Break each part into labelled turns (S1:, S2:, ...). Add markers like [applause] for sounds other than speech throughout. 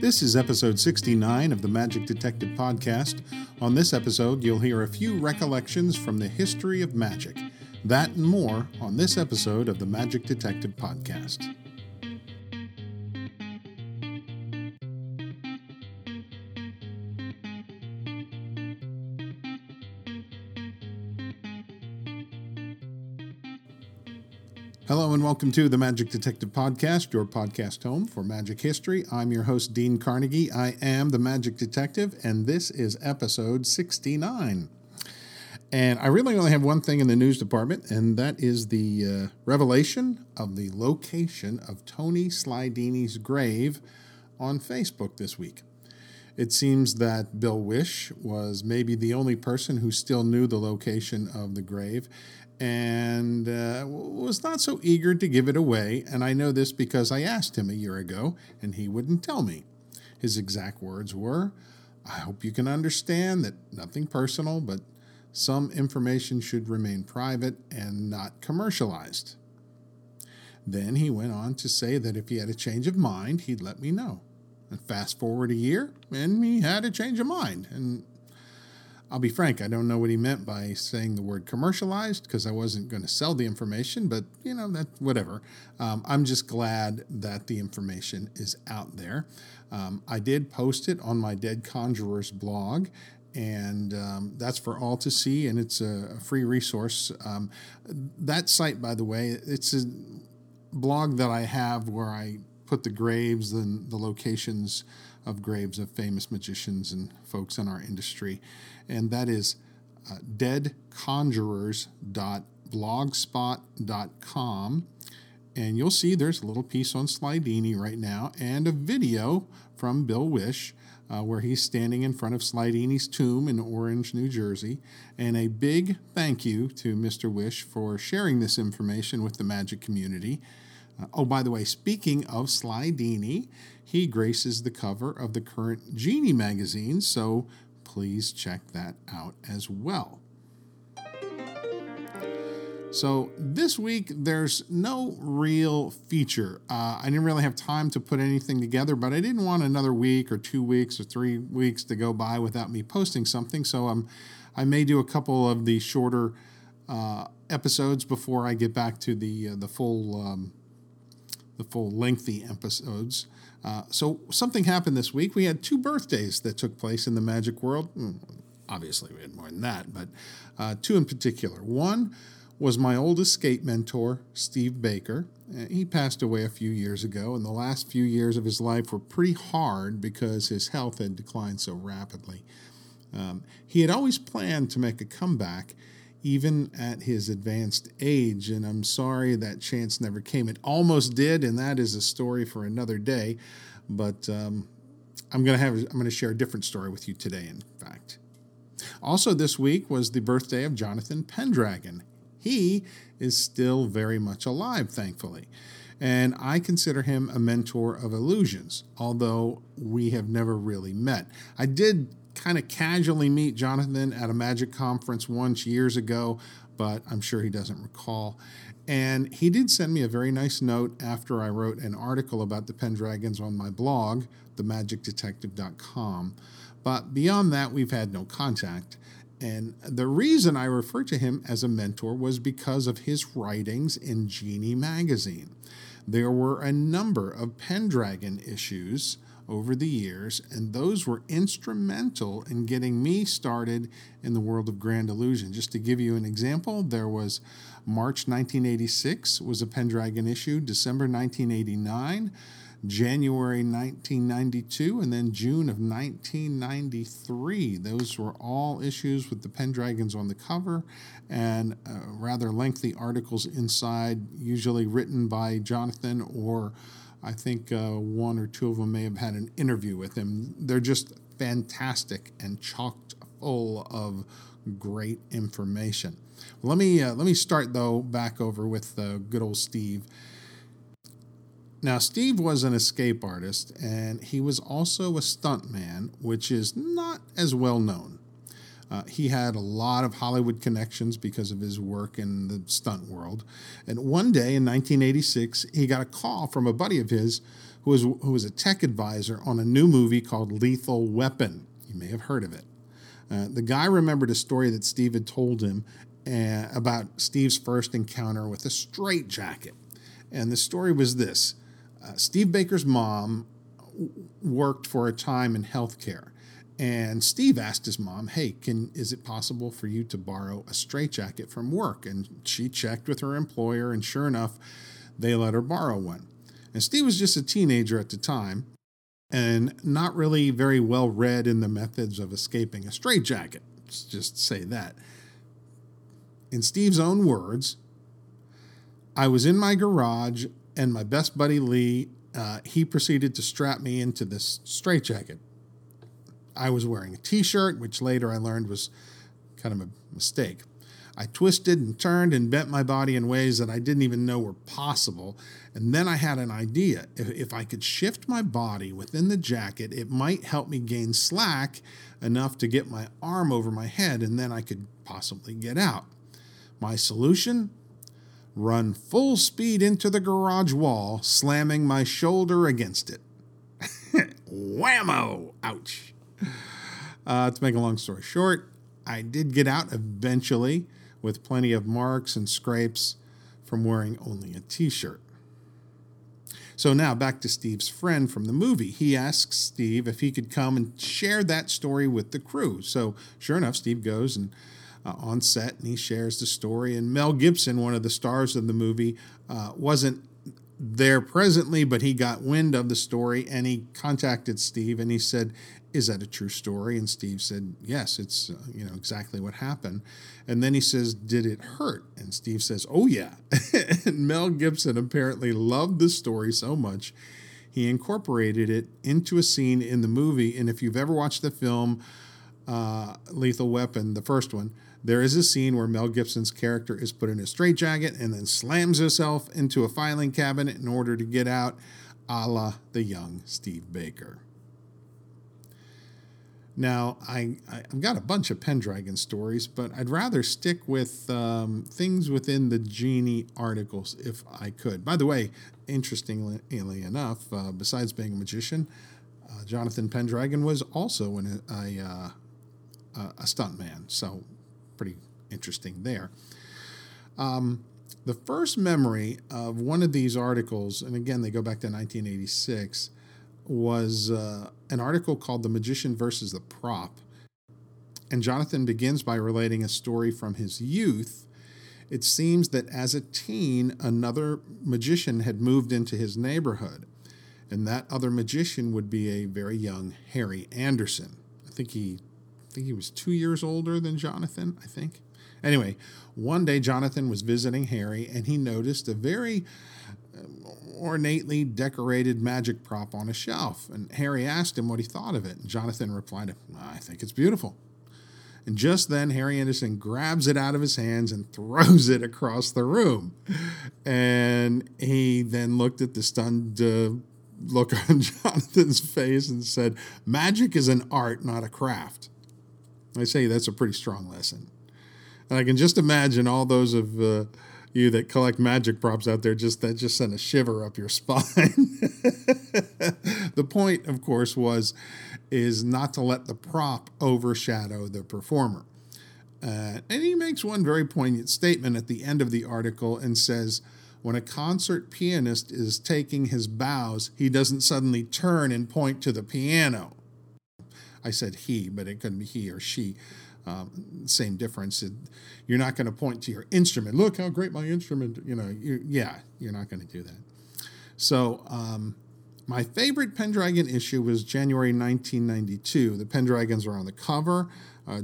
S1: This is episode 69 of the Magic Detective Podcast. On this episode, you'll hear a few recollections from the history of magic. That and more on this episode of the Magic Detective Podcast. And welcome to the Magic Detective Podcast, your podcast home for magic history. I'm your host, Dean Carnegie. I am the Magic Detective, and this is episode 69. And I really only have one thing in the news department, and that is the uh, revelation of the location of Tony Slidini's grave on Facebook this week. It seems that Bill Wisch was maybe the only person who still knew the location of the grave, and uh, was not so eager to give it away. And I know this because I asked him a year ago, and he wouldn't tell me. His exact words were I hope you can understand that nothing personal, but some information should remain private and not commercialized. Then he went on to say that if he had a change of mind, he'd let me know. And fast forward a year, and he had a change of mind. And I'll be frank, I don't know what he meant by saying the word commercialized because I wasn't going to sell the information, but you know, that whatever. Um, I'm just glad that the information is out there. Um, I did post it on my Dead Conjurers blog, and um, that's for all to see, and it's a, free resource. Um, that site, by the way, it's a blog that I have where I put the graves and the locations of graves of famous magicians and folks in our industry and that is uh, deadconjurers.blogspot.com. And you'll see there's a little piece on Slidini right now and a video from Bill Wisch. Uh, where he's standing in front of Slidini's tomb in Orange, New Jersey. And a big thank you to Mr. Wisch for sharing this information with the magic community. Uh, oh, by the way, speaking of Slidini, he graces the cover of the current Genii magazine, so please check that out as well. So, this week there's no real feature. Uh, I didn't really have time to put anything together, but I didn't want another week or two weeks or three weeks to go by without me posting something. So, um, I may do a couple of the shorter uh, episodes before I get back to the uh, the full um, the full lengthy episodes. Uh, so something happened this week. We had two birthdays that took place in the magic world. Hmm, obviously, we had more than that, but uh, two in particular. One was my old escape mentor, Steve Baker. Uh, he passed away a few years ago, and the last few years of his life were pretty hard because his health had declined so rapidly. Um, he had always planned to make a comeback even at his advanced age. And I'm sorry that chance never came. It almost did, and that is a story for another day. But um, I'm to have I'm to share a different story with you today. In fact, also this week was the birthday of Jonathan Pendragon. He is still very much alive, thankfully. And I consider him a mentor of illusions, although we have never really met. I did kind of casually meet Jonathan at a magic conference once years ago, but I'm sure he doesn't recall. And he did send me a very nice note after I wrote an article about the Pendragons on my blog, themagicdetective.com. But beyond that, we've had no contact. And the reason I refer to him as a mentor was because of his writings in Genii magazine. There were a number of Pendragon issues over the years, and those were instrumental in getting me started in the world of grand illusion. Just to give you an example, there was March 1986 was a Pendragon issue, December 1989, January 1992, and then June of 1993. Those were all issues with the Pendragons on the cover and uh, rather lengthy articles inside, usually written by Jonathan or I think uh, one or two of them may have had an interview with him. They're just fantastic and chocked full of great information. Let me uh, let me start though back over with uh, good old Steve. Now, Steve was an escape artist, and he was also a stuntman, which is not as well known. Uh, he had a lot of Hollywood connections because of his work in the stunt world. And one day in 1986, he got a call from a buddy of his who was, who was a tech advisor on a new movie called Lethal Weapon. You may have heard of it. Uh, the guy remembered a story that Steve had told him uh, about Steve's first encounter with a straitjacket. And the story was this uh, Steve Baker's mom worked for a time in healthcare. And Steve asked his mom, "Hey, can is it possible for you to borrow a straitjacket from work?" And she checked with her employer, and sure enough, they let her borrow one. And Steve was just a teenager at the time, and not really very well read in the methods of escaping a straitjacket. Let's just say that. In Steve's own words, I was in my garage, and my best buddy Lee, uh, he proceeded to strap me into this straitjacket. I was wearing a t shirt, which later I learned was kind of a mistake. I twisted and turned and bent my body in ways that I didn't even know were possible. And then I had an idea. If, if, I could shift my body within the jacket, it might help me gain slack enough to get my arm over my head, and then I could possibly get out. My solution? Run full speed into the garage wall, slamming my shoulder against it. [laughs] Whammo! Ouch. Uh, to make a long story short, I did get out eventually with plenty of marks and scrapes from wearing only a t shirt. So now back to Steve's friend from the movie. He asks Steve if he could come and share that story with the crew. So sure enough, Steve goes and uh, on set and he shares the story. And Mel Gibson, one of the stars of the movie, uh, wasn't there presently, but he got wind of the story and he contacted Steve and he said, is that a true story? And Steve said, yes, it's uh, you know exactly what happened. And then he says, did it hurt? And Steve says, oh yeah. [laughs] and Mel Gibson apparently loved the story so much, he incorporated it into a scene in the movie. And if you've ever watched the film uh, Lethal Weapon, the first one, there is a scene where Mel Gibson's character is put in a straitjacket and then slams herself into a filing cabinet in order to get out, a la the young Steve Baker. Now, I, I've got a bunch of Pendragon stories, but I'd rather stick with um, things within the Genii articles if I could. By the way, interestingly enough, uh, besides being a magician, uh, Jonathan Pendragon was also an, a, uh, a stuntman, so pretty interesting there. Um, the first memory of one of these articles, and again, they go back to 1986 was uh, an article called The Magician versus the Prop. And Jonathan begins by relating a story from his youth. It seems that as a teen, another magician had moved into his neighborhood. And that other magician would be a very young Harry Anderson. I think he think he was two years older than Jonathan, I think. Anyway, one day Jonathan was visiting Harry and he noticed a very ornately decorated magic prop on a shelf. And Harry asked him what he thought of it. And Jonathan replied, I think it's beautiful. And just then, Harry Anderson grabs it out of his hands and throws it across the room. And he then looked at the stunned uh, look [laughs] on Jonathan's face and said, Magic is an art, not a craft. I say that's a pretty strong lesson. And I can just imagine all those of uh, you that collect magic props out there just that just sent a shiver up your [laughs] spine. the point, of course, was is not to let the prop overshadow the performer. Uh, and he makes one very poignant statement at the end of the article and says, when a concert pianist is taking his bows, he doesn't suddenly turn and point to the piano. I said he, but it could be he or she. Um, same difference. You're not going to point to your instrument. Look how great my instrument. You know, you, yeah, you're not going to do that. So um, my favorite Pendragon issue was January 1992. The Pendragons are on the cover, uh,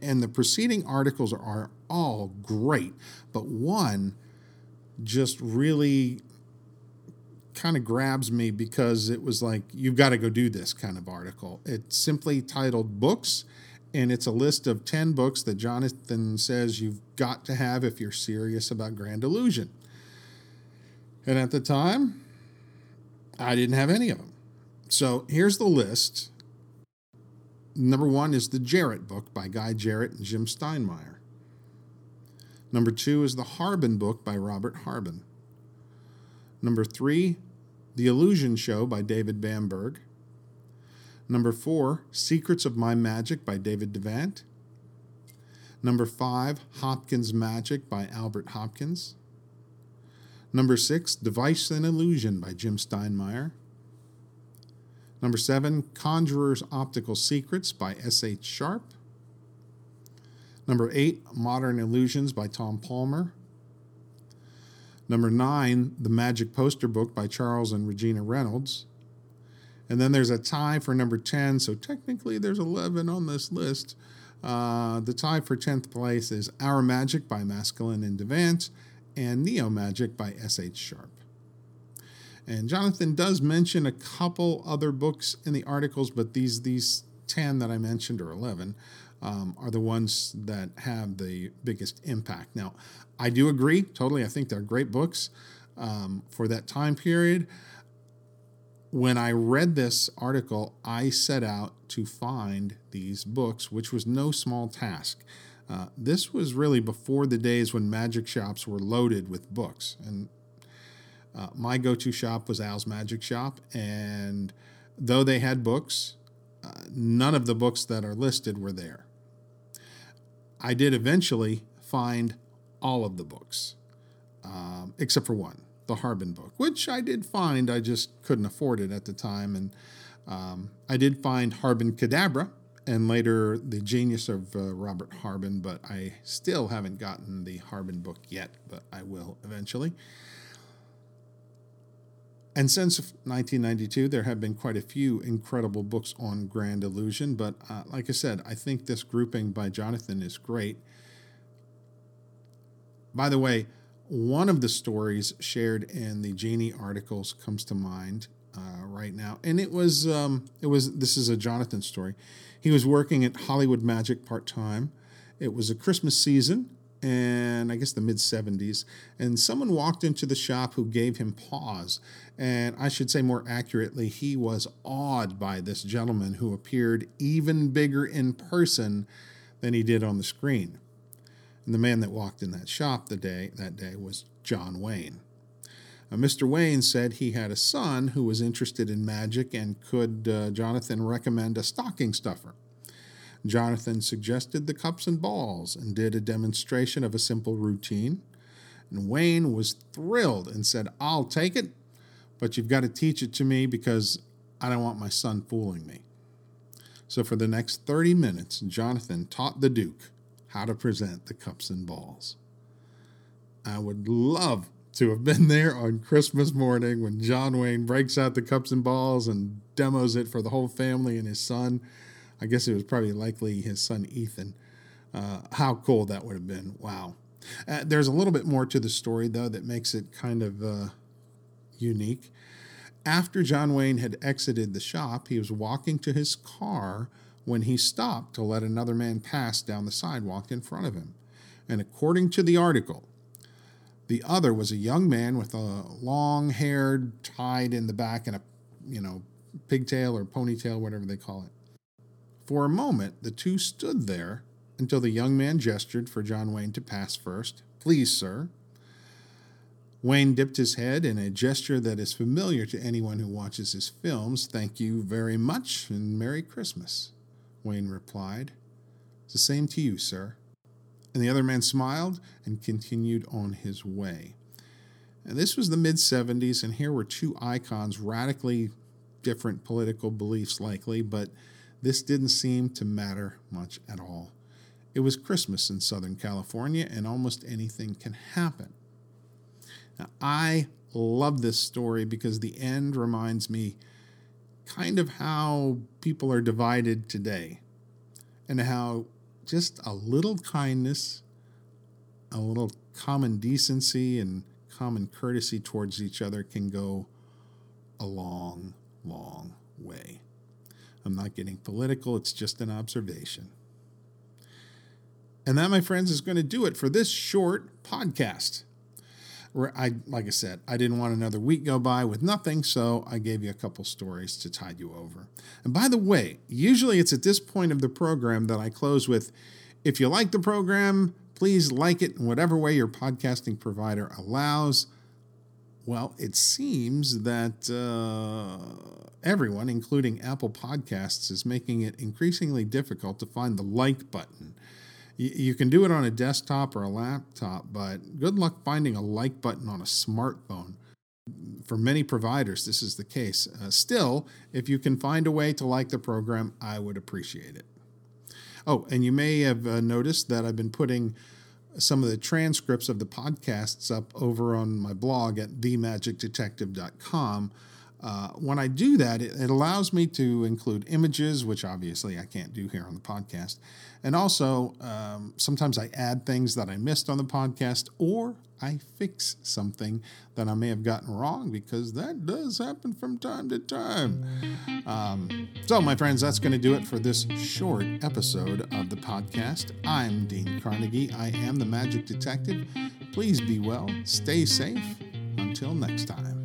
S1: and the preceding articles are all great, but one just really kind of grabs me because it was like you've got to go do this kind of article. It's simply titled Books and it's a list of 10 books that Jonathan says you've got to have if you're serious about Grand Illusion. And at the time, I didn't have any of them. So here's the list. Number one is the Jarrett book by Guy Jarrett and Jim Steinmeyer. Number two is the Harbin book by Robert Harbin. Number three, The Illusion Show by David Bamberg. Number four, Secrets of My Magic by David Devant. Number five, Hopkins Magic by Albert Hopkins. Number six, Device and Illusion by Jim Steinmeyer. Number seven, Conjurer's Optical Secrets by S.H. Sharpe. Number eight, Modern Illusions by Tom Palmer. Number nine, The Magic Poster Book by Charles and Regina Reynolds. And then there's a tie for number 10, so technically there's 11 on this list. Uh, the tie for 10th place is Our Magic by Maskelyne and Devant and Neo Magic by S.H. Sharpe. And Jonathan does mention a couple other books in the articles, but these these 10 that I mentioned, or 11, um, are the ones that have the biggest impact. Now, I do agree totally. I think they're great books um, for that time period. When I read this article, I set out to find these books, which was no small task. Uh, this was really before the days when magic shops were loaded with books. And uh, my go to shop was Al's Magic Shop. And though they had books, uh, none of the books that are listed were there. I did eventually find all of the books, um, except for one, the Harbin book, which I did find. I just couldn't afford it at the time. And um, I did find Harbin Cadabra and later The Genius of uh, Robert Harbin, but I still haven't gotten the Harbin book yet, but I will eventually. And since 1992, there have been quite a few incredible books on Grand Illusion. But uh, like I said, I think this grouping by Jonathan is great. By the way, one of the stories shared in the Genii articles comes to mind uh, right now, and it was um, it was this is a Jonathan story. He was working at Hollywood Magic part time. It was a Christmas season, and I guess the mid 70s, and someone walked into the shop who gave him pause. And I should say more accurately, he was awed by this gentleman who appeared even bigger in person than he did on the screen. And the man that walked in that shop the day that day was John Wayne. Mr. Wayne said he had a son who was interested in magic and could uh, Jonathan recommend a stocking stuffer. Jonathan suggested the cups and balls and did a demonstration of a simple routine. And Wayne was thrilled and said, I'll take it, but you've got to teach it to me because I don't want my son fooling me. So for the next 30 minutes, Jonathan taught the Duke how to present the cups and balls. I would love to have been there on Christmas morning when John Wayne breaks out the cups and balls and demos it for the whole family and his son. I guess it was probably likely his son Ethan. Uh, how cool that would have been. Wow. Uh, there's a little bit more to the story, though, that makes it kind of uh, unique. After John Wayne had exited the shop, he was walking to his car when he stopped to let another man pass down the sidewalk in front of him. And according to the article, the other was a young man with a long hair tied in the back and a, you know, pigtail or ponytail, whatever they call it. For a moment, the two stood there until the young man gestured for John Wayne to pass first. Please, sir. Wayne dipped his head in a gesture that is familiar to anyone who watches his films. Thank you very much and Merry Christmas, Wayne replied. It's the same to you, sir. And the other man smiled and continued on his way. And this was the mid 70s, and here were two icons, radically different political beliefs, likely, but this didn't seem to matter much at all. It was Christmas in Southern California, and almost anything can happen. Now, I love this story because the end reminds me kind of how people are divided today and how just a little kindness, a little common decency, and common courtesy towards each other can go a long, long way. I'm not getting political, it's just an observation. And that, my friends, is going to do it for this short podcast. Where I, like I said, I didn't want another week go by with nothing, so I gave you a couple stories to tide you over. And by the way, usually it's at this point of the program that I close with if you like the program, please like it in whatever way your podcasting provider allows well, it seems that uh, everyone, including Apple Podcasts, is making it increasingly difficult to find the like button. You can do it on a desktop or a laptop, but good luck finding a like button on a smartphone. For many providers, this is the case. Uh, still, if you can find a way to like the program, I would appreciate it. Oh, and you may have uh, noticed that I've been putting some of the transcripts of the podcasts up over on my blog at themagicdetective.com. Uh, when I do that, it, it, allows me to include images, which obviously I can't do here on the podcast. And also, um, sometimes I add things that I missed on the podcast, or I fix something that I may have gotten wrong because that does happen from time to time. Um, so, my friends, that's going to do it for this short episode of the podcast. I'm Dean Carnegie. I am the Magic Detective. Please be well, stay safe. Until next time.